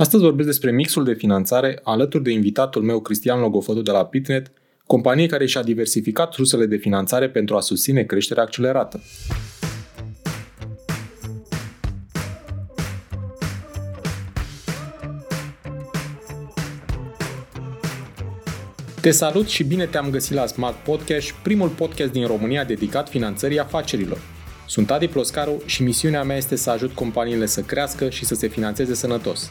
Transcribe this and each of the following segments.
Astăzi vorbesc despre mixul de finanțare alături de invitatul meu Cristian Logofătu de la Pitnet, companie care și-a diversificat sursele de finanțare pentru a susține creșterea accelerată. Te salut și bine te-am găsit la Smart Podcast, primul podcast din România dedicat finanțării afacerilor. Sunt Adi Ploscaru și misiunea mea este să ajut companiile să crească și să se finanțeze sănătos.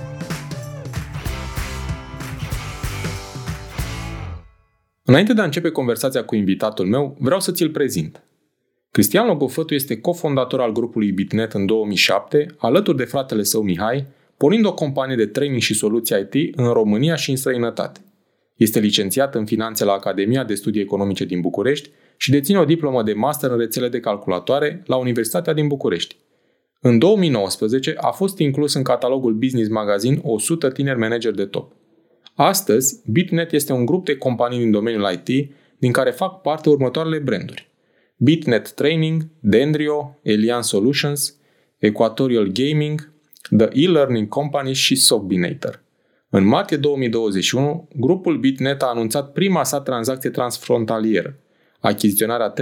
Înainte de a începe conversația cu invitatul meu, vreau să ți-l prezint. Cristian Logofătu este cofondator al grupului Bitnet în 2007, alături de fratele său Mihai, pornind o companie de training și soluții IT în România și în străinătate. Este licențiat în finanțe la Academia de Studii Economice din București și deține o diplomă de master în rețele de calculatoare la Universitatea din București. În 2019 a fost inclus în catalogul Business Magazine 100 tineri manageri de top. Astăzi, Bitnet este un grup de companii din domeniul IT din care fac parte următoarele branduri. Bitnet Training, Dendrio, Elian Solutions, Equatorial Gaming, The E-Learning Company și Sockbinator. În martie 2021, grupul Bitnet a anunțat prima sa tranzacție transfrontalieră, achiziționarea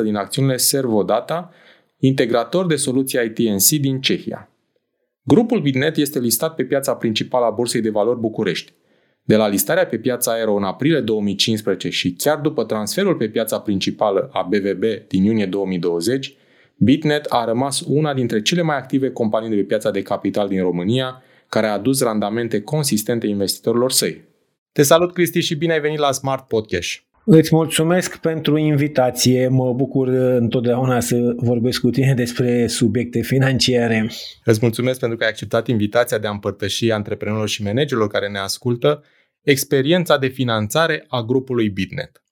35% din acțiunile Servodata, integrator de soluții ITNC din Cehia. Grupul Bitnet este listat pe piața principală a Bursei de Valori București. De la listarea pe piața aero în aprilie 2015 și chiar după transferul pe piața principală a BVB din iunie 2020, Bitnet a rămas una dintre cele mai active companii de pe piața de capital din România, care a adus randamente consistente investitorilor săi. Te salut, Cristi, și bine ai venit la Smart Podcast. Îți mulțumesc pentru invitație. Mă bucur întotdeauna să vorbesc cu tine despre subiecte financiare. Îți mulțumesc pentru că ai acceptat invitația de a împărtăși antreprenorilor și managerilor care ne ascultă experiența de finanțare a grupului Bitnet.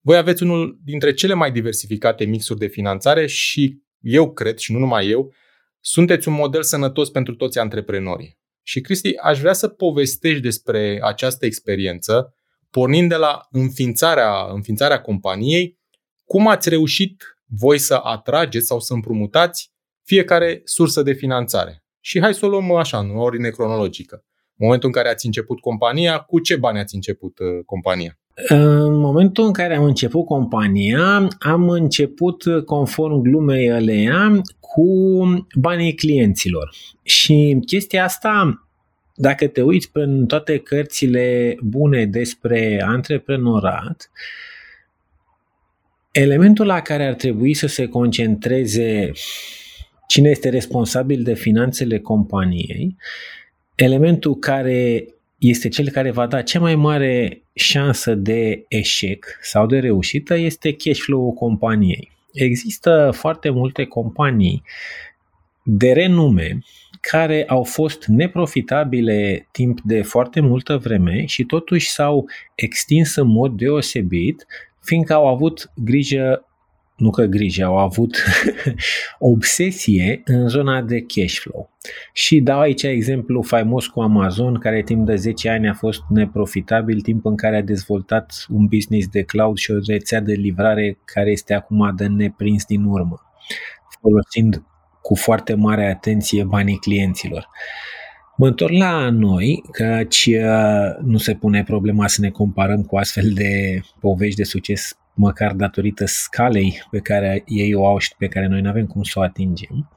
Voi aveți unul dintre cele mai diversificate mixuri de finanțare și eu cred, și nu numai eu, sunteți un model sănătos pentru toți antreprenorii. Și Cristi, aș vrea să povestești despre această experiență, pornind de la înființarea, înființarea companiei, cum ați reușit voi să atrageți sau să împrumutați fiecare sursă de finanțare. Și hai să o luăm așa, în ordine cronologică. În momentul în care ați început compania, cu ce bani ați început uh, compania? În momentul în care am început compania, am început, conform glumei alea, cu banii clienților. Și chestia asta, dacă te uiți prin toate cărțile bune despre antreprenorat, elementul la care ar trebui să se concentreze cine este responsabil de finanțele companiei, elementul care este cel care va da cea mai mare șansă de eșec sau de reușită este cash flow-ul companiei. Există foarte multe companii de renume care au fost neprofitabile timp de foarte multă vreme și totuși s-au extins în mod deosebit, fiindcă au avut grijă nu că grijă, au avut obsesie în zona de cash flow. Și dau aici exemplu faimos cu Amazon, care timp de 10 ani a fost neprofitabil, timp în care a dezvoltat un business de cloud și o rețea de livrare care este acum de neprins din urmă, folosind cu foarte mare atenție banii clienților. Mă întorc la noi, căci uh, nu se pune problema să ne comparăm cu astfel de povești de succes măcar datorită scalei pe care ei o au și pe care noi nu avem cum să o atingem,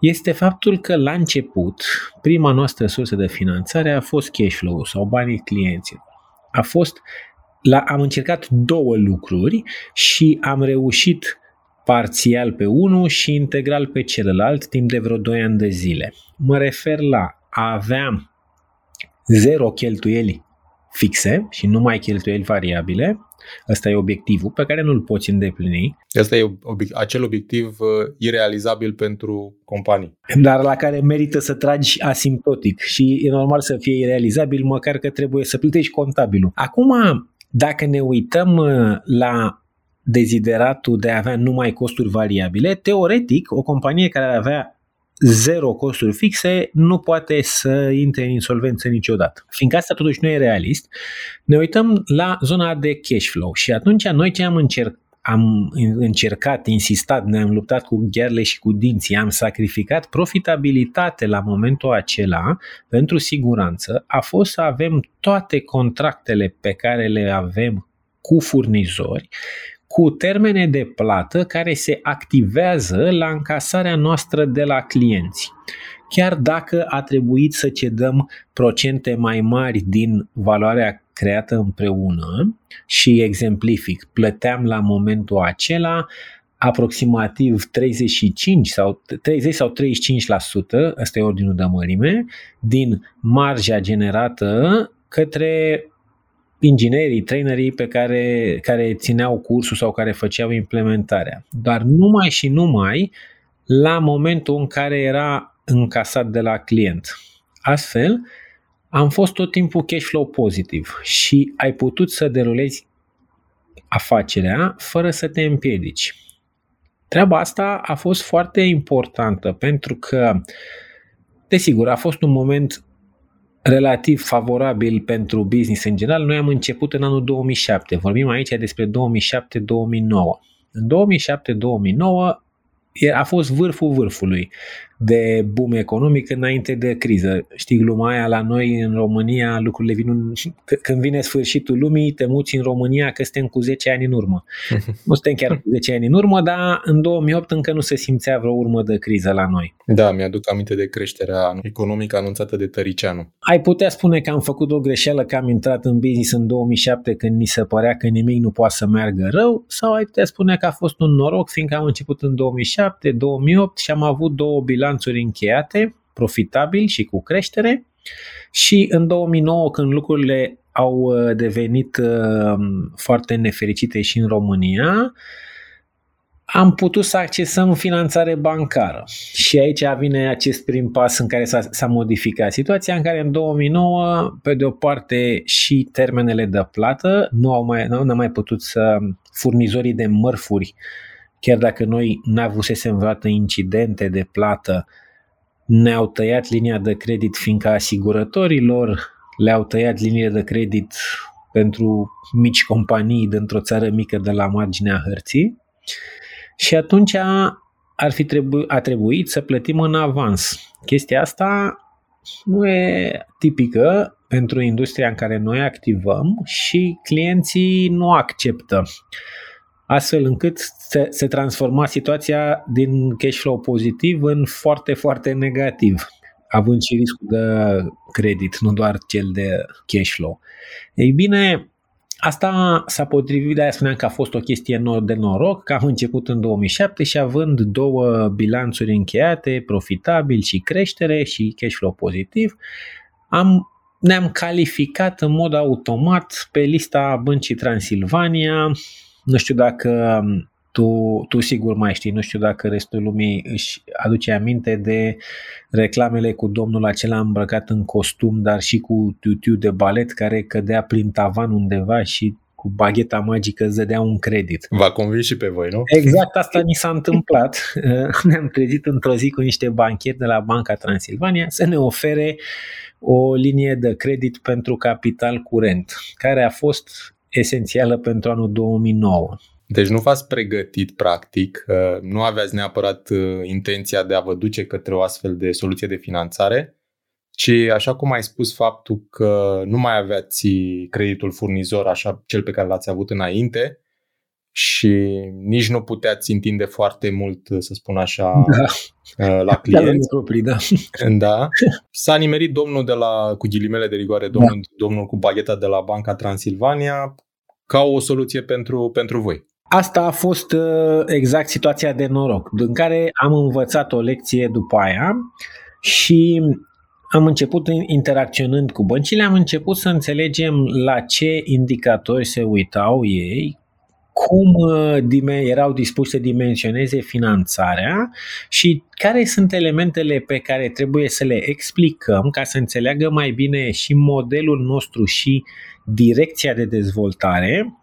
este faptul că la început, prima noastră sursă de finanțare a fost cash flow sau banii clienților. A fost, la, am încercat două lucruri și am reușit parțial pe unul și integral pe celălalt timp de vreo 2 ani de zile. Mă refer la a avea zero cheltuieli fixe și numai cheltuieli variabile Ăsta e obiectivul pe care nu-l poți îndeplini. Asta e obiect- acel obiectiv uh, irealizabil pentru companii. Dar la care merită să tragi asimptotic și e normal să fie irealizabil, măcar că trebuie să plătești contabilul. Acum, dacă ne uităm uh, la dezideratul de a avea numai costuri variabile, teoretic, o companie care ar avea zero costuri fixe nu poate să intre în insolvență niciodată. Fiindcă asta totuși nu e realist, ne uităm la zona de cash flow și atunci noi ce am încercat am încercat, insistat, ne-am luptat cu ghearele și cu dinții, am sacrificat profitabilitate la momentul acela pentru siguranță, a fost să avem toate contractele pe care le avem cu furnizori cu termene de plată care se activează la încasarea noastră de la clienți. Chiar dacă a trebuit să cedăm procente mai mari din valoarea creată împreună și exemplific, plăteam la momentul acela aproximativ 35 sau 30 sau 35%, ăsta e ordinul de mărime, din marja generată către inginerii, trainerii pe care, care țineau cursul sau care făceau implementarea. Dar numai și numai la momentul în care era încasat de la client. Astfel, am fost tot timpul cash flow pozitiv și ai putut să derulezi afacerea fără să te împiedici. Treaba asta a fost foarte importantă pentru că, desigur, a fost un moment relativ favorabil pentru business în general, noi am început în anul 2007. Vorbim aici despre 2007-2009. În 2007-2009 a fost vârful vârfului de boom economic înainte de criză. Știi gluma aia la noi în România, lucrurile vin un... când vine sfârșitul lumii, te muți în România că suntem cu 10 ani în urmă. nu suntem chiar cu 10 ani în urmă, dar în 2008 încă nu se simțea vreo urmă de criză la noi. Da, mi-aduc aminte de creșterea economică anunțată de Tăricianu. Ai putea spune că am făcut o greșeală că am intrat în business în 2007 când ni se părea că nimic nu poate să meargă rău sau ai putea spune că a fost un noroc fiindcă am început în 2007, 2008 și am avut două bilanțuri încheiate, profitabil și cu creștere și în 2009 când lucrurile au uh, devenit uh, foarte nefericite și în România, am putut să accesăm finanțare bancară. Și aici vine acest prim pas în care s-a, s-a modificat situația, în care în 2009, pe de o parte, și termenele de plată nu au mai, nu au mai putut să furnizorii de mărfuri, chiar dacă noi n-avusesem vreodată incidente de plată, ne-au tăiat linia de credit fiindcă asigurătorilor le-au tăiat linie de credit pentru mici companii dintr-o țară mică de la marginea hărții și atunci ar fi trebu- a trebuit să plătim în avans. Chestia asta nu e tipică pentru industria în care noi activăm și clienții nu acceptă. Astfel încât se, se transforma situația din cash flow pozitiv în foarte, foarte negativ, având și riscul de credit, nu doar cel de cash flow. Ei bine, Asta s-a potrivit, de aia spuneam că a fost o chestie de noroc, că am început în 2007 și având două bilanțuri încheiate, profitabil și creștere și cash flow pozitiv, am, ne-am calificat în mod automat pe lista băncii Transilvania. Nu știu dacă tu, tu sigur mai știi, nu știu dacă restul lumii își aduce aminte de reclamele cu domnul acela îmbrăcat în costum, dar și cu tutiu de balet care cădea prin tavan undeva și cu bagheta magică îți dădea un credit. V-a convins și pe voi, nu? Exact asta ni s-a întâmplat. Ne-am trezit într-o zi cu niște bancheri de la Banca Transilvania să ne ofere o linie de credit pentru capital curent, care a fost esențială pentru anul 2009. Deci nu v-ați pregătit practic, nu aveați neapărat uh, intenția de a vă duce către o astfel de soluție de finanțare, ci așa cum ai spus faptul că nu mai aveați creditul furnizor așa cel pe care l-ați avut înainte și nici nu puteați întinde foarte mult, să spun așa, da. Uh, la clienți. Proprii, da. da. S-a nimerit domnul de la, cu ghilimele de rigoare, domnul, da. domnul cu bagheta de la Banca Transilvania ca o soluție pentru, pentru voi. Asta a fost uh, exact situația de noroc, în care am învățat o lecție după aia și am început interacționând cu băncile, am început să înțelegem la ce indicatori se uitau ei, cum uh, erau dispuși să dimensioneze finanțarea și care sunt elementele pe care trebuie să le explicăm ca să înțeleagă mai bine și modelul nostru și direcția de dezvoltare,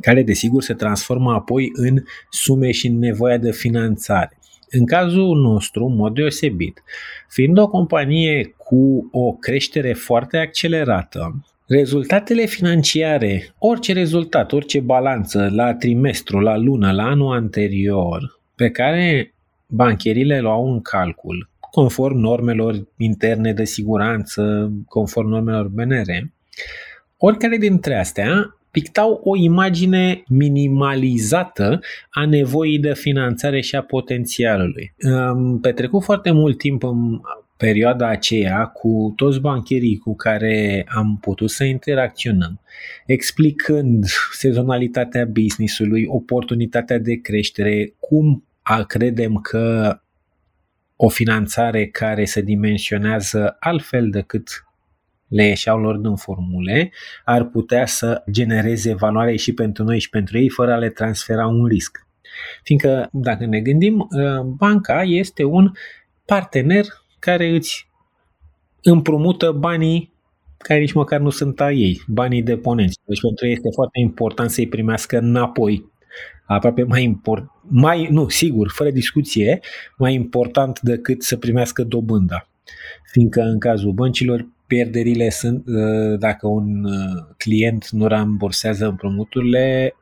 care desigur se transformă apoi în sume și în nevoia de finanțare. În cazul nostru, în mod deosebit, fiind o companie cu o creștere foarte accelerată, rezultatele financiare, orice rezultat, orice balanță la trimestru, la lună, la anul anterior, pe care bancherile luau în calcul, conform normelor interne de siguranță, conform normelor BNR, oricare dintre astea pictau o imagine minimalizată a nevoii de finanțare și a potențialului. Am petrecut foarte mult timp în perioada aceea cu toți bancherii cu care am putut să interacționăm, explicând sezonalitatea businessului, oportunitatea de creștere, cum credem că o finanțare care se dimensionează altfel decât le ieșeau lor din formule, ar putea să genereze valoare și pentru noi și pentru ei, fără a le transfera un risc. Fiindcă, dacă ne gândim, uh, banca este un partener care îți împrumută banii care nici măcar nu sunt a ei, banii deponenți. Deci pentru ei este foarte important să-i primească înapoi. Aproape mai important, mai, nu, sigur, fără discuție, mai important decât să primească dobânda. Fiindcă în cazul băncilor, pierderile sunt, uh, dacă un uh, client nu rambursează împrumuturile,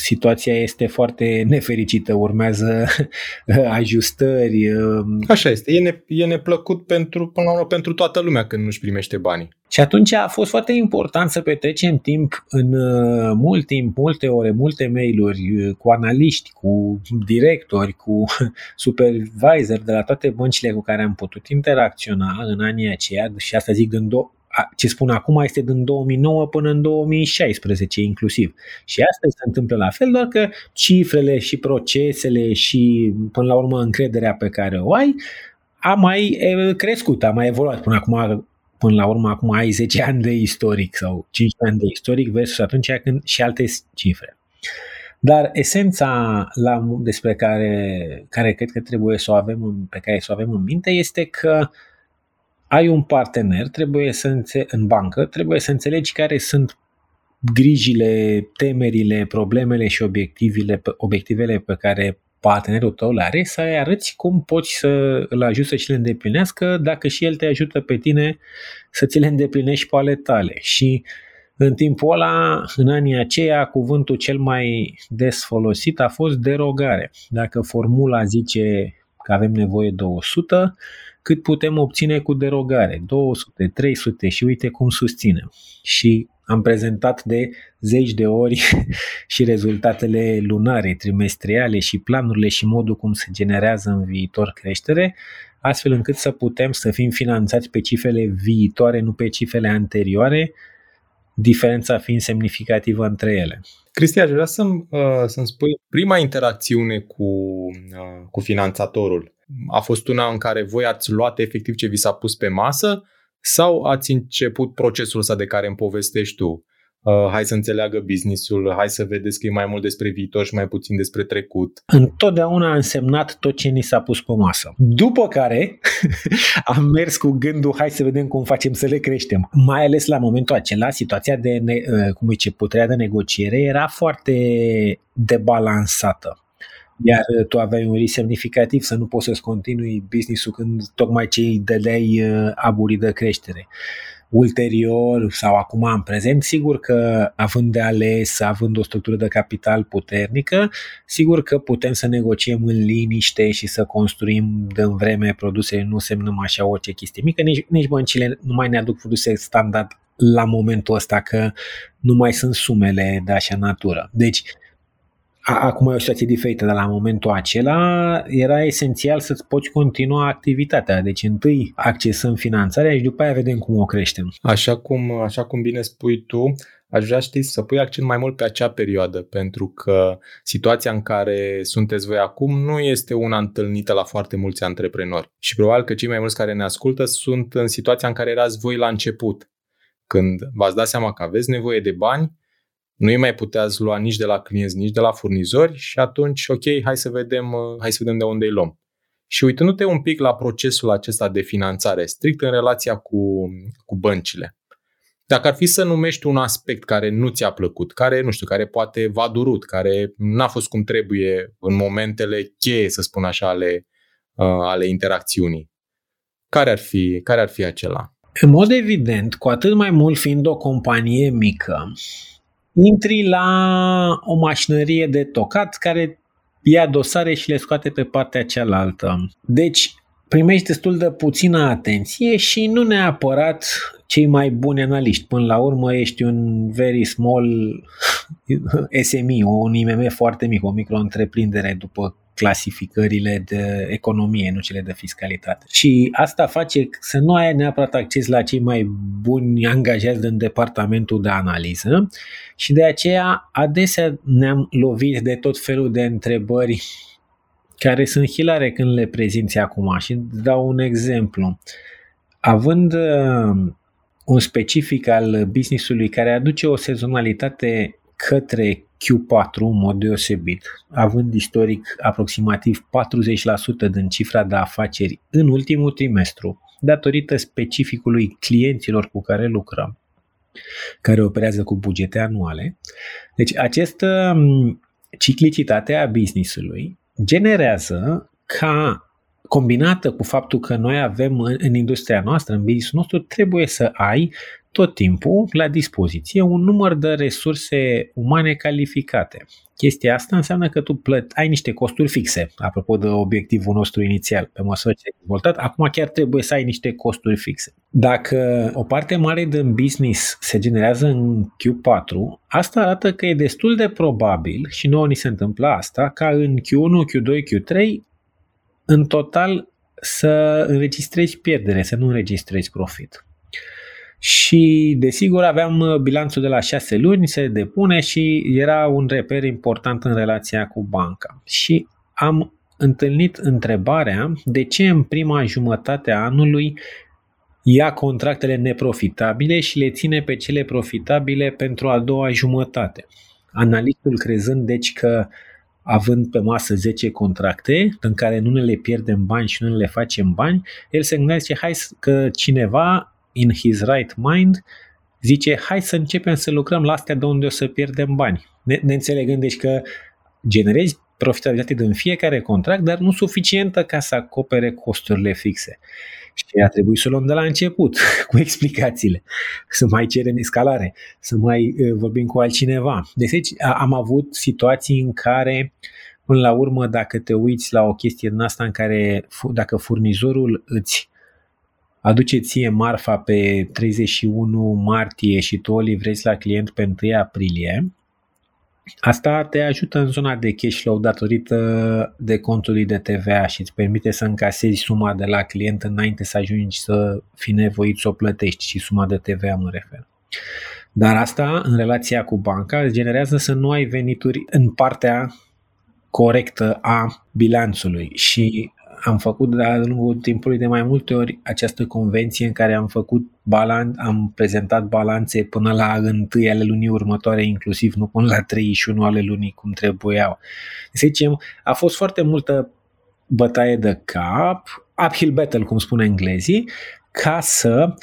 situația este foarte nefericită, urmează ajustări. Um, Așa este, e, ne, e neplăcut pentru, până la urmă, pentru toată lumea când nu-și primește banii. Și atunci a fost foarte important să petrecem timp în uh, mult timp, multe ore, multe mail-uri uh, cu analiști, cu directori, cu supervisor de la toate băncile cu care am putut interacționa în anii aceia și asta zic din do- ce spun acum este din 2009 până în 2016 inclusiv. Și asta se întâmplă la fel, doar că cifrele și procesele și până la urmă încrederea pe care o ai a mai crescut, a mai evoluat până acum până la urmă acum ai 10 ani de istoric sau 5 ani de istoric versus atunci când și alte cifre. Dar esența la, despre care, care cred că trebuie să o avem, pe care să o avem în minte este că uh, ai un partener, trebuie să înțe- în bancă, trebuie să înțelegi care sunt grijile, temerile, problemele și obiectivele, obiectivele pe care partenerul tău le are, să arăți cum poți să îl ajuți să și le îndeplinească dacă și el te ajută pe tine să ți le îndeplinești pe ale tale. Și în timpul ăla, în anii aceia, cuvântul cel mai des folosit a fost derogare. Dacă formula zice că avem nevoie de 100, cât putem obține cu derogare, 200, 300 și uite cum susținem. Și am prezentat de zeci de ori și rezultatele lunare, trimestriale și planurile și modul cum se generează în viitor creștere, astfel încât să putem să fim finanțați pe cifrele viitoare, nu pe cifrele anterioare, diferența fiind semnificativă între ele. Cristian, aș vrea să-mi, uh, să-mi spui prima interacțiune cu, uh, cu finanțatorul a fost una în care voi ați luat efectiv ce vi s-a pus pe masă sau ați început procesul ăsta de care îmi povestești tu? Uh, hai să înțeleagă businessul, hai să vedeți că e mai mult despre viitor și mai puțin despre trecut. Întotdeauna a însemnat tot ce ni s-a pus pe masă. După care am mers cu gândul, hai să vedem cum facem să le creștem. Mai ales la momentul acela, situația de, ne, uh, cum zice, puterea de negociere era foarte debalansată iar uh, tu aveai un risc semnificativ să nu poți să-ți continui business-ul când tocmai ce îi dădeai uh, aburii de creștere. Ulterior sau acum în prezent, sigur că având de ales, având o structură de capital puternică, sigur că putem să negociem în liniște și să construim de vreme produse, nu semnăm așa orice chestie mică, nici, nici băncile nu mai ne aduc produse standard la momentul ăsta că nu mai sunt sumele de așa natură. Deci Acum e o situație diferită, dar la momentul acela era esențial să-ți poți continua activitatea. Deci întâi accesăm finanțarea și după aia vedem cum o creștem. Așa cum, așa cum bine spui tu, aș vrea știi, să pui accent mai mult pe acea perioadă, pentru că situația în care sunteți voi acum nu este una întâlnită la foarte mulți antreprenori. Și probabil că cei mai mulți care ne ascultă sunt în situația în care erați voi la început, când v-ați dat seama că aveți nevoie de bani, nu îi mai puteați lua nici de la clienți, nici de la furnizori și atunci, ok, hai să vedem, hai să vedem de unde îi luăm. Și uitându-te un pic la procesul acesta de finanțare, strict în relația cu, cu băncile, dacă ar fi să numești un aspect care nu ți-a plăcut, care, nu știu, care poate v-a durut, care n-a fost cum trebuie în momentele cheie, să spun așa, ale, uh, ale interacțiunii, care ar, fi, care ar fi acela? În mod evident, cu atât mai mult fiind o companie mică, intri la o mașinărie de tocat care ia dosare și le scoate pe partea cealaltă. Deci, primești destul de puțină atenție și nu neapărat cei mai buni analiști. Până la urmă ești un very small SME, un IMM foarte mic, o micro-întreprindere după clasificările de economie, nu cele de fiscalitate. Și asta face să nu ai neapărat acces la cei mai buni angajați din departamentul de analiză și de aceea adesea ne-am lovit de tot felul de întrebări care sunt hilare când le prezinți acum și dau un exemplu. Având uh, un specific al businessului care aduce o sezonalitate către Q4 în mod deosebit, având istoric aproximativ 40% din cifra de afaceri în ultimul trimestru, datorită specificului clienților cu care lucrăm, care operează cu bugete anuale. Deci această um, ciclicitate a businessului generează ca combinată cu faptul că noi avem în, în industria noastră, în business nostru, trebuie să ai tot timpul la dispoziție un număr de resurse umane calificate. Chestia asta înseamnă că tu plăt, ai niște costuri fixe, apropo de obiectivul nostru inițial, pe măsură ce ai dezvoltat, acum chiar trebuie să ai niște costuri fixe. Dacă o parte mare din business se generează în Q4, asta arată că e destul de probabil, și nouă ni se întâmplă asta, ca în Q1, Q2, Q3 în total să înregistrezi pierdere, să nu înregistrezi profit. Și, desigur, aveam uh, bilanțul de la 6 luni, se depune și era un reper important în relația cu banca. Și am întâlnit întrebarea de ce în prima jumătate a anului ia contractele neprofitabile și le ține pe cele profitabile pentru a doua jumătate. Analistul crezând deci că având pe masă 10 contracte în care nu ne le pierdem bani și nu ne le facem bani, el se gândește hai că cineva in his right mind zice hai să începem să lucrăm la astea de unde o să pierdem bani. Ne, ne înțelegând deci că generezi profitabilitate din fiecare contract, dar nu suficientă ca să acopere costurile fixe. Și a trebuit să o luăm de la început, cu explicațiile, să mai cerem escalare, să mai vorbim cu altcineva. Deci am avut situații în care, până la urmă, dacă te uiți la o chestie din asta în care, dacă furnizorul îți aduce ție marfa pe 31 martie și tu o livrezi la client pe 1 aprilie, Asta te ajută în zona de cash flow datorită de contului de TVA și îți permite să încasezi suma de la client înainte să ajungi să fi nevoit să o plătești și suma de TVA mă refer. Dar asta, în relația cu banca, îți generează să nu ai venituri în partea corectă a bilanțului și am făcut de-a lungul timpului de mai multe ori această convenție în care am făcut balan, am prezentat balanțe până la 1 ale lunii următoare, inclusiv nu până la 31 ale lunii cum trebuiau. Să zicem, a fost foarte multă bătaie de cap, uphill battle, cum spune englezii, ca să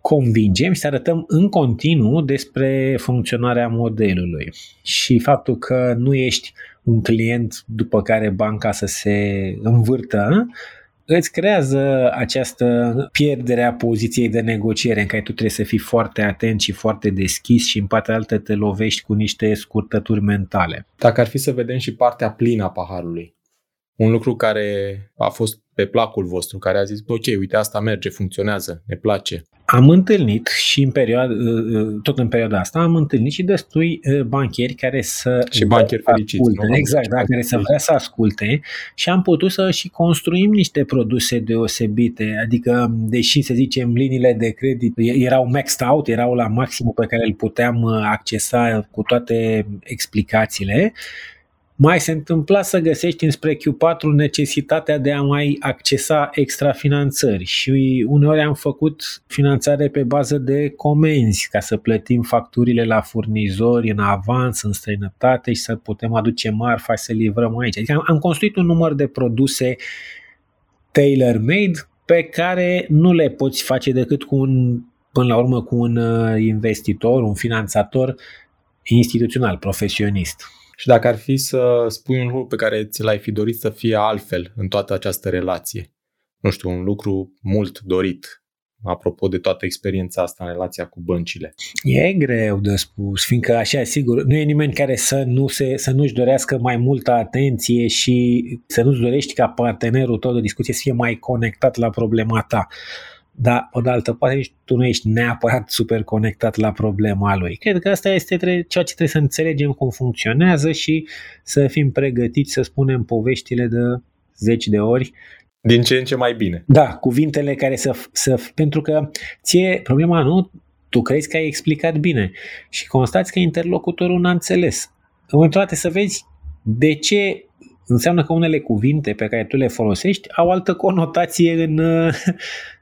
convingem și să arătăm în continuu despre funcționarea modelului și faptul că nu ești un client după care banca să se învârtă, îți creează această pierdere a poziției de negociere în care tu trebuie să fii foarte atent și foarte deschis și în partea altă te lovești cu niște scurtături mentale. Dacă ar fi să vedem și partea plină a paharului, un lucru care a fost pe placul vostru, care a zis, ok, uite, asta merge, funcționează, ne place. am întâlnit și în perioada, uh, uh, tot în perioada asta, am întâlnit și destui uh, bancheri care să și bancheri fericiți, asculte, nu? exact, da, care să vrea să asculte și am putut să și construim niște produse deosebite, adică deși să zicem liniile de credit erau maxed out, erau la maximul pe care îl puteam accesa cu toate explicațiile, mai se întâmpla să găsești înspre Q4 necesitatea de a mai accesa extra finanțări și uneori am făcut finanțare pe bază de comenzi ca să plătim facturile la furnizori în avans, în străinătate și să putem aduce marfa și să livrăm aici. Adică am construit un număr de produse tailor-made pe care nu le poți face decât cu un, până la urmă, cu un uh, investitor, un finanțator instituțional, profesionist. Și dacă ar fi să spui un lucru pe care ți l-ai fi dorit să fie altfel în toată această relație, nu știu, un lucru mult dorit, apropo de toată experiența asta în relația cu băncile? E greu de spus, fiindcă așa, sigur, nu e nimeni care să, nu se, să nu-și dorească mai multă atenție și să nu-ți dorești ca partenerul tău de discuție să fie mai conectat la problema ta. Dar, pe de altă parte, tu nu ești neapărat super conectat la problema lui. Cred că asta este ceea ce trebuie să înțelegem cum funcționează și să fim pregătiți să spunem poveștile de zeci de ori din ce în ce mai bine. Da, cuvintele care să, să... Pentru că ție problema nu, tu crezi că ai explicat bine și constați că interlocutorul n-a înțeles. În momentul dată să vezi de ce înseamnă că unele cuvinte pe care tu le folosești au altă conotație în, în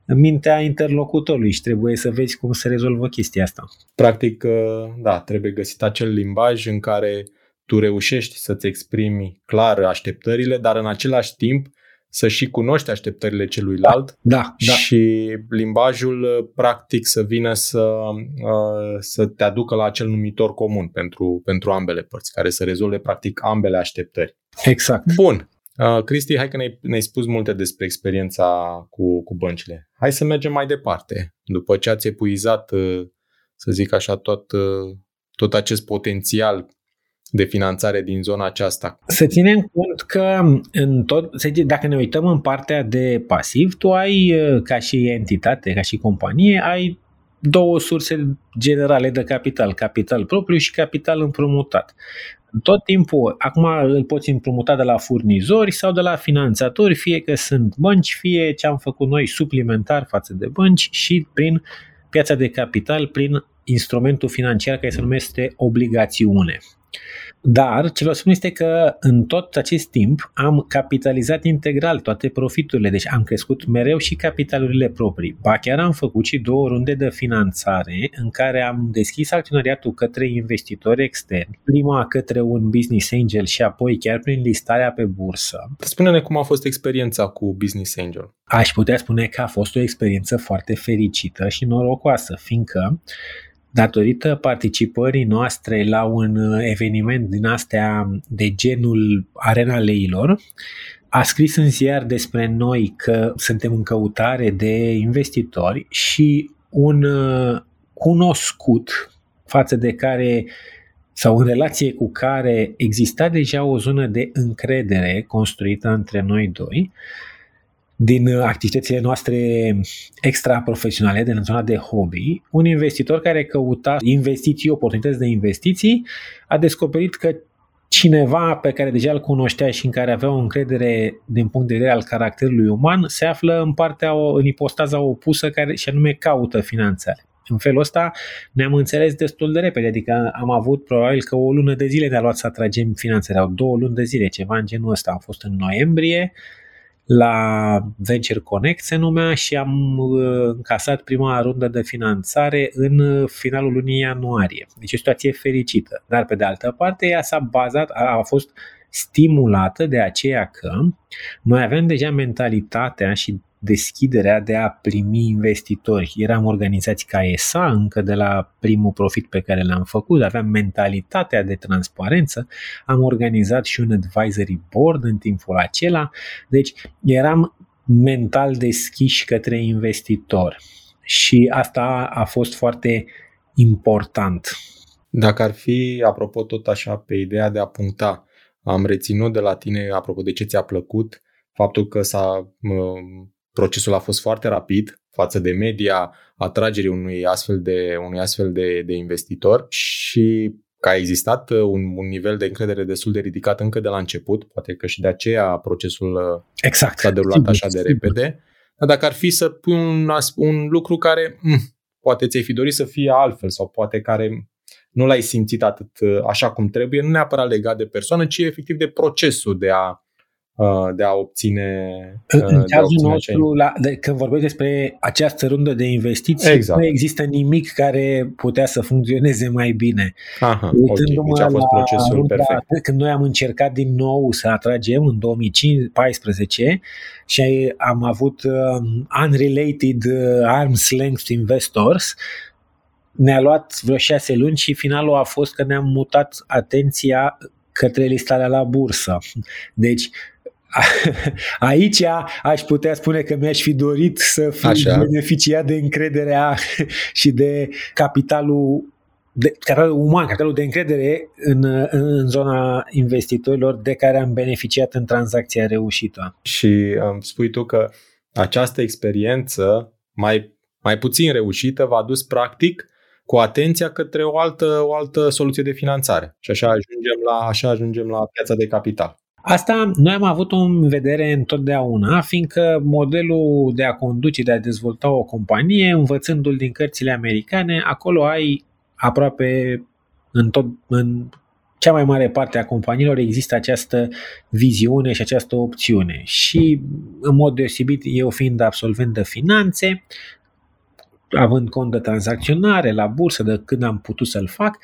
mintea interlocutorului și trebuie să vezi cum se rezolvă chestia asta. Practic, uh, da, trebuie găsit acel limbaj în care tu reușești să-ți exprimi clar așteptările, dar în același timp să și cunoști așteptările celuilalt da, da. și limbajul uh, practic să vină să, uh, să te aducă la acel numitor comun pentru, pentru ambele părți, care să rezolve practic ambele așteptări. Exact. Bun. Uh, Cristi, hai că ne-ai, ne-ai spus multe despre experiența cu, cu băncile. Hai să mergem mai departe. După ce ați epuizat, uh, să zic așa, tot, uh, tot acest potențial de finanțare din zona aceasta. Să ținem cont că în tot, dacă ne uităm în partea de pasiv, tu ai, ca și entitate, ca și companie, ai două surse generale de capital, capital propriu și capital împrumutat tot timpul, acum îl poți împrumuta de la furnizori sau de la finanțatori, fie că sunt bănci, fie ce am făcut noi suplimentar față de bănci și prin piața de capital, prin instrumentul financiar care se numește obligațiune. Dar ce vreau să spun este că în tot acest timp am capitalizat integral toate profiturile, deci am crescut mereu și capitalurile proprii. Ba chiar am făcut și două runde de finanțare în care am deschis acționariatul către investitori externi, prima către un business angel și apoi chiar prin listarea pe bursă. Spune-ne cum a fost experiența cu Business Angel. Aș putea spune că a fost o experiență foarte fericită și norocoasă, fiindcă datorită participării noastre la un uh, eveniment din astea de genul Arena Leilor, a scris în ziar despre noi că suntem în căutare de investitori și un uh, cunoscut față de care sau în relație cu care exista deja o zonă de încredere construită între noi doi, din uh, activitățile noastre extra-profesionale, din zona de hobby, un investitor care căuta investiții, oportunități de investiții, a descoperit că cineva pe care deja îl cunoștea și în care avea o încredere din punct de vedere al caracterului uman se află în partea, în ipostaza opusă care și anume caută finanțare. În felul ăsta ne-am înțeles destul de repede, adică am avut probabil că o lună de zile ne-a luat să atragem finanțele, au două luni de zile, ceva în genul ăsta. Am fost în noiembrie, la Venture Connect se numea și am uh, încasat prima rundă de finanțare în uh, finalul lunii ianuarie. Deci o situație fericită. Dar pe de altă parte ea s-a bazat, a, a fost stimulată de aceea că noi avem deja mentalitatea și deschiderea de a primi investitori. Eram organizați ca ESA încă de la primul profit pe care l-am făcut, aveam mentalitatea de transparență, am organizat și un advisory board în timpul acela, deci eram mental deschiși către investitor și asta a fost foarte important. Dacă ar fi, apropo tot așa, pe ideea de a puncta, am reținut de la tine, apropo de ce ți-a plăcut, faptul că s-a procesul a fost foarte rapid, față de media atragerii unui astfel de, unui astfel de, de investitor și că a existat uh, un, un nivel de încredere destul de ridicat încă de la început, poate că și de aceea procesul uh, exact. s-a derulat sigur, așa de sigur. repede. Dar dacă ar fi să pui un, un lucru care mh, mm, poate ți-ai fi dorit să fie altfel sau poate care nu l-ai simțit atât uh, așa cum trebuie, nu neapărat legat de persoană, ci efectiv de procesul de a Uh, de a obține În, în uh, cazul nostru, la, de, când vorbesc despre această rundă de investiții, exact. nu există nimic care putea să funcționeze mai bine. Aha, Uitându-mă okay. deci a fost procesul runda, perfect. Când noi am încercat din nou să atragem în 2014 și am avut uh, unrelated uh, arms length investors, ne-a luat vreo șase luni și finalul a fost că ne-am mutat atenția către listarea la bursă. Deci, Aici aș putea spune că mi-aș fi dorit să fiu Așa. beneficiat de încrederea și de capitalul de, capitalul uman, capitalul de încredere în, în zona investitorilor de care am beneficiat în tranzacția reușită. Și um, spui tu că această experiență mai, mai puțin reușită v-a dus practic cu atenția către o altă, o altă soluție de finanțare. Și așa ajungem la, așa ajungem la piața de capital. Asta noi am avut-o în vedere întotdeauna, fiindcă modelul de a conduce, de a dezvolta o companie, învățându-l din cărțile americane, acolo ai aproape în, tot, în cea mai mare parte a companiilor există această viziune și această opțiune. Și în mod deosebit, eu fiind absolvent de finanțe, având cont de tranzacționare la bursă, de când am putut să-l fac,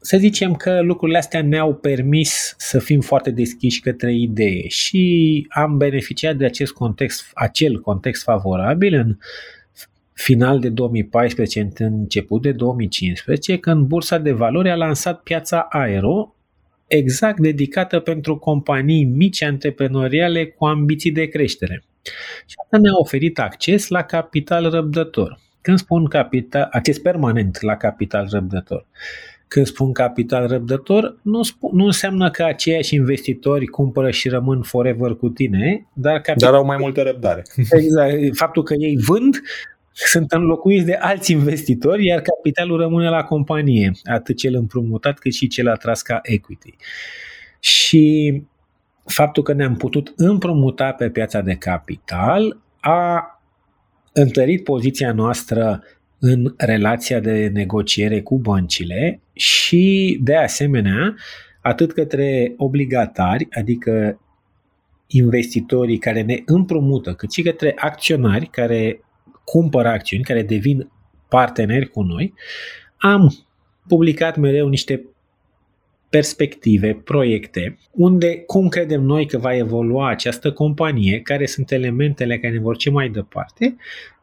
să zicem că lucrurile astea ne-au permis să fim foarte deschiși către idee și am beneficiat de acest context, acel context favorabil în final de 2014, început de 2015, când Bursa de Valori a lansat piața Aero, exact dedicată pentru companii mici antreprenoriale cu ambiții de creștere. Și asta ne-a oferit acces la capital răbdător. Când spun capital, acces permanent la capital răbdător. Când spun capital răbdător, nu, spun, nu înseamnă că aceiași investitori cumpără și rămân forever cu tine, dar, capital... dar au mai multă răbdare. Exact. Faptul că ei vând sunt înlocuiți de alți investitori, iar capitalul rămâne la companie, atât cel împrumutat cât și cel atras ca equity. Și faptul că ne-am putut împrumuta pe piața de capital a întărit poziția noastră în relația de negociere cu băncile și, de asemenea, atât către obligatari, adică investitorii care ne împrumută, cât și către acționari care cumpără acțiuni, care devin parteneri cu noi, am publicat mereu niște perspective, proiecte, unde cum credem noi că va evolua această companie, care sunt elementele care ne vor ce mai departe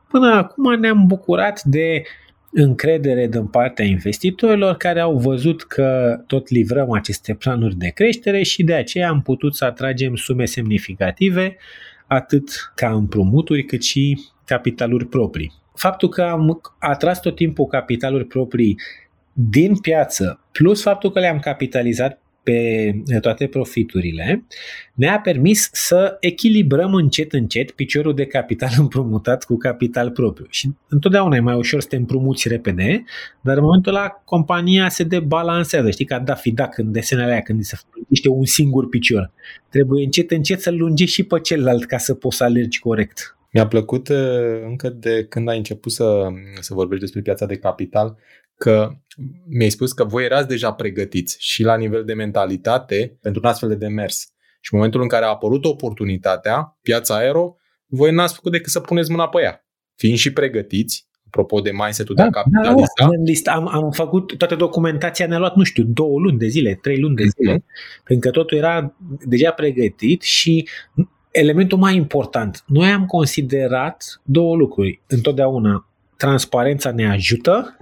Până acum ne-am bucurat de încredere din partea investitorilor care au văzut că tot livrăm aceste planuri de creștere și de aceea am putut să atragem sume semnificative atât ca împrumuturi cât și capitaluri proprii. Faptul că am atras tot timpul capitaluri proprii din piață, plus faptul că le-am capitalizat pe toate profiturile, ne-a permis să echilibrăm încet, încet piciorul de capital împrumutat cu capital propriu. Și întotdeauna e mai ușor să te împrumuți repede, dar în momentul ăla compania se debalansează. Știi, ca da fi da când desenele aia, când se folosește un singur picior. Trebuie încet, încet să-l lungești și pe celălalt ca să poți să alergi corect. Mi-a plăcut uh, încă de când ai început să, să vorbești despre piața de capital, că mi-ai spus că voi erați deja pregătiți și la nivel de mentalitate pentru un astfel de demers. Și în momentul în care a apărut oportunitatea, piața aero, voi n-ați făcut decât să puneți mâna pe ea. Fiind și pregătiți, apropo de mindset-ul da, de a da, capitaliza. Da, lista, am, am făcut toată documentația, ne-a luat, nu știu, două luni de zile, trei luni de mhm. zile, mm-hmm. pentru că totul era deja pregătit și elementul mai important, noi am considerat două lucruri întotdeauna transparența ne ajută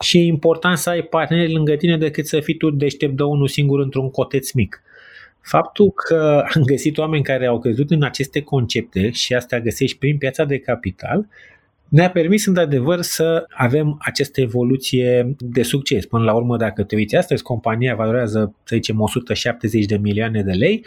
și e important să ai parteneri lângă tine decât să fii tu deștept de unul singur într-un coteț mic. Faptul că am găsit oameni care au crezut în aceste concepte și asta găsești prin piața de capital, ne-a permis într-adevăr să avem această evoluție de succes. Până la urmă, dacă te uiți astăzi, compania valorează, să zicem, 170 de milioane de lei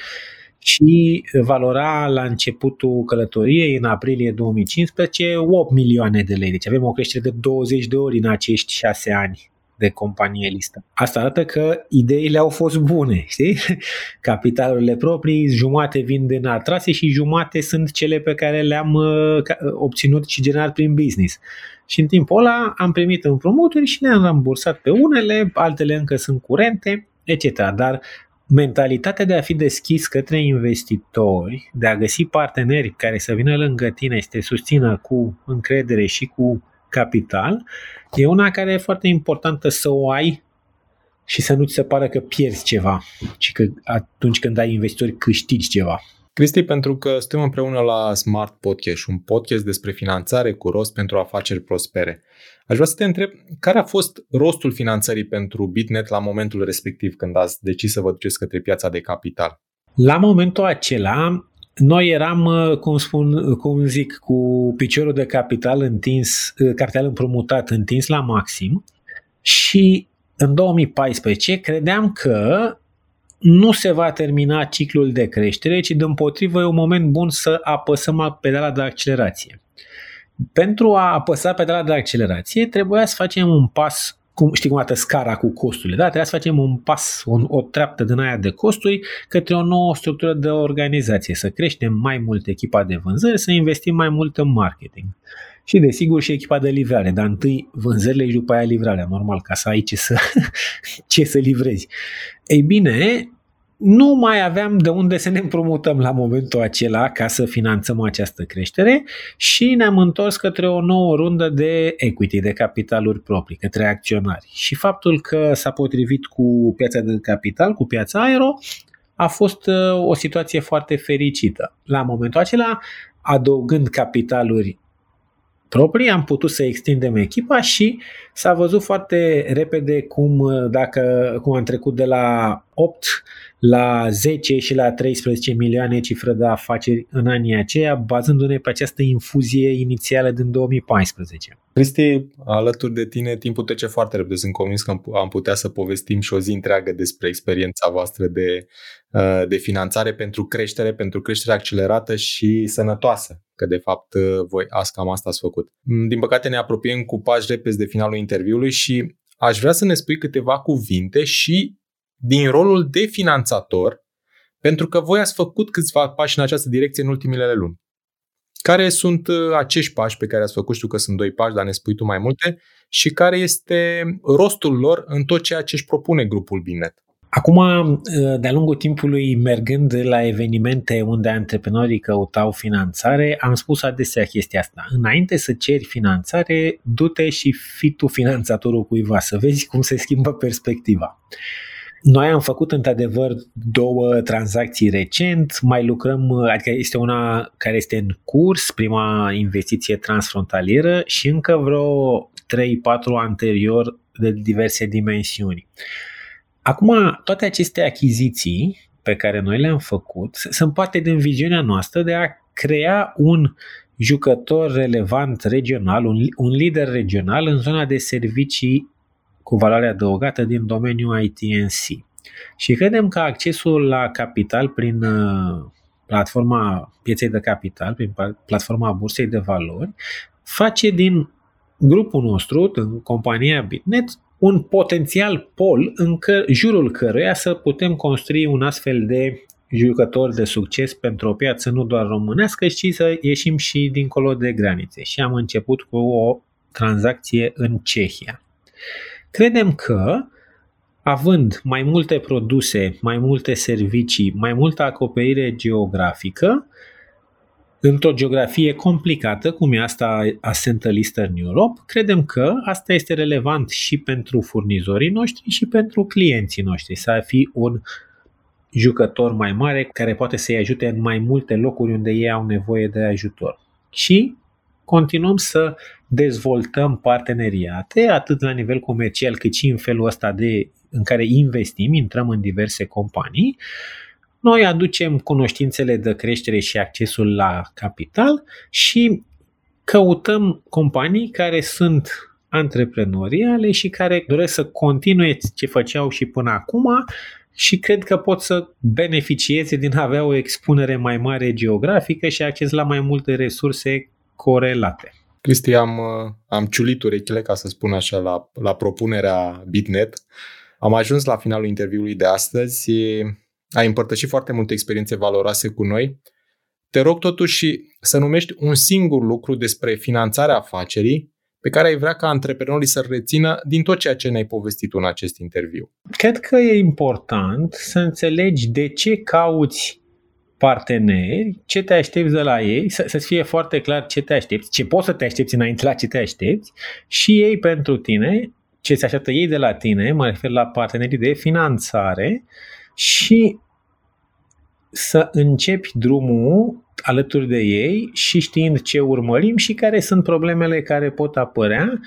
și valora la începutul călătoriei, în aprilie 2015, 8 milioane de lei. Deci avem o creștere de 20 de ori în acești 6 ani de companie listă. Asta arată că ideile au fost bune, știi? Capitalurile proprii, jumate vin din atrase și jumate sunt cele pe care le-am uh, obținut și generat prin business. Și în timpul ăla am primit împrumuturi și ne-am rambursat pe unele, altele încă sunt curente, etc. Dar mentalitatea de a fi deschis către investitori, de a găsi parteneri care să vină lângă tine și te susțină cu încredere și cu capital, e una care e foarte importantă să o ai și să nu ți se pară că pierzi ceva, ci că atunci când ai investitori câștigi ceva. Cristi, pentru că suntem împreună la Smart Podcast, un podcast despre finanțare cu rost pentru afaceri prospere. Aș vrea să te întreb, care a fost rostul finanțării pentru Bitnet la momentul respectiv când ați decis să vă duceți către piața de capital? La momentul acela, noi eram, uh, cum spun, cum zic, cu piciorul de capital întins, uh, capital împrumutat întins la maxim și în 2014 credeam că nu se va termina ciclul de creștere, ci din potrivă e un moment bun să apăsăm pedala de accelerație. Pentru a apăsa pedala de accelerație, trebuia să facem un pas cum, știi cum arată scara cu costurile, da? Trebuia să facem un pas, un, o treaptă din aia de costuri către o nouă structură de organizație, să creștem mai mult echipa de vânzări, să investim mai mult în marketing. Și desigur și echipa de livrare, dar întâi vânzările și după aia livrarea, normal, ca să ai ce să, ce să livrezi. Ei bine, nu mai aveam de unde să ne împrumutăm la momentul acela ca să finanțăm această creștere și ne-am întors către o nouă rundă de equity, de capitaluri proprii, către acționari. Și faptul că s-a potrivit cu piața de capital, cu piața aero, a fost uh, o situație foarte fericită. La momentul acela, adăugând capitaluri proprii, am putut să extindem echipa și s-a văzut foarte repede cum, uh, dacă, cum am trecut de la 8 la 10 și la 13 milioane cifră de afaceri în anii aceia, bazându-ne pe această infuzie inițială din 2014. Cristi, alături de tine timpul trece foarte repede. Sunt convins că am putea să povestim și o zi întreagă despre experiența voastră de, uh, de finanțare pentru creștere, pentru creștere accelerată și sănătoasă, că de fapt uh, voi azi cam asta ați făcut. Mm, din păcate ne apropiem cu pași repezi de finalul interviului și aș vrea să ne spui câteva cuvinte și din rolul de finanțator, pentru că voi ați făcut câțiva pași în această direcție în ultimele luni. Care sunt uh, acești pași pe care ați făcut? Știu că sunt doi pași, dar ne spui tu mai multe. Și care este rostul lor în tot ceea ce își propune grupul Binet? Acum, uh, de-a lungul timpului, mergând la evenimente unde antreprenorii căutau finanțare, am spus adesea chestia asta. Înainte să ceri finanțare, du-te și fi tu finanțatorul cuiva, să vezi cum se schimbă perspectiva. Noi am făcut într-adevăr două tranzacții recent, mai lucrăm, adică este una care este în curs, prima investiție transfrontalieră și încă vreo 3-4 anterior de diverse dimensiuni. Acum, toate aceste achiziții pe care noi le-am făcut sunt parte din viziunea noastră de a crea un jucător relevant regional, un, un lider regional în zona de servicii cu valoare adăugată din domeniul ITNC. Și credem că accesul la capital prin uh, platforma pieței de capital, prin platforma bursei de valori, face din grupul nostru, în compania Bitnet, un potențial pol în că, jurul căruia să putem construi un astfel de jucător de succes pentru o piață nu doar românească, ci să ieșim și dincolo de granițe. Și am început cu o tranzacție în Cehia. Credem că, având mai multe produse, mai multe servicii, mai multă acoperire geografică, într-o geografie complicată, cum e asta a Central Eastern Europe, credem că asta este relevant și pentru furnizorii noștri și pentru clienții noștri, să fi un jucător mai mare care poate să-i ajute în mai multe locuri unde ei au nevoie de ajutor. Și continuăm să dezvoltăm parteneriate, atât la nivel comercial, cât și în felul ăsta de, în care investim, intrăm în diverse companii. Noi aducem cunoștințele de creștere și accesul la capital și căutăm companii care sunt antreprenoriale și care doresc să continue ce făceau și până acum și cred că pot să beneficieze din a avea o expunere mai mare geografică și acces la mai multe resurse corelate. Cristi, am, am ciulit urechile, ca să spun așa, la, la propunerea BitNet. Am ajuns la finalul interviului de astăzi. Ai împărtășit foarte multe experiențe valoroase cu noi. Te rog totuși să numești un singur lucru despre finanțarea afacerii pe care ai vrea ca antreprenorii să-l rețină din tot ceea ce ne-ai povestit în acest interviu? Cred că e important să înțelegi de ce cauți parteneri, ce te aștepți de la ei, să, să fie foarte clar ce te aștepți, ce poți să te aștepți înainte la ce te aștepți și ei pentru tine, ce se așteaptă ei de la tine, mă refer la partenerii de finanțare și să începi drumul alături de ei și știind ce urmărim și care sunt problemele care pot apărea,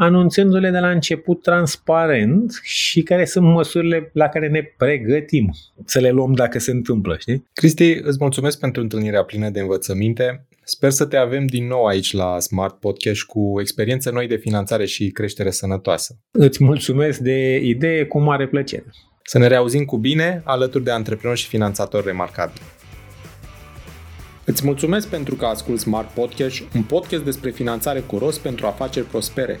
anunțându-le de la început transparent și care sunt măsurile la care ne pregătim să le luăm dacă se întâmplă, știi? Cristi, îți mulțumesc pentru întâlnirea plină de învățăminte. Sper să te avem din nou aici la Smart Podcast cu experiențe noi de finanțare și creștere sănătoasă. Îți mulțumesc de idee cu mare plăcere. Să ne reauzim cu bine alături de antreprenori și finanțatori remarcabili. Îți mulțumesc pentru că asculti Smart Podcast, un podcast despre finanțare cu rost pentru afaceri prospere.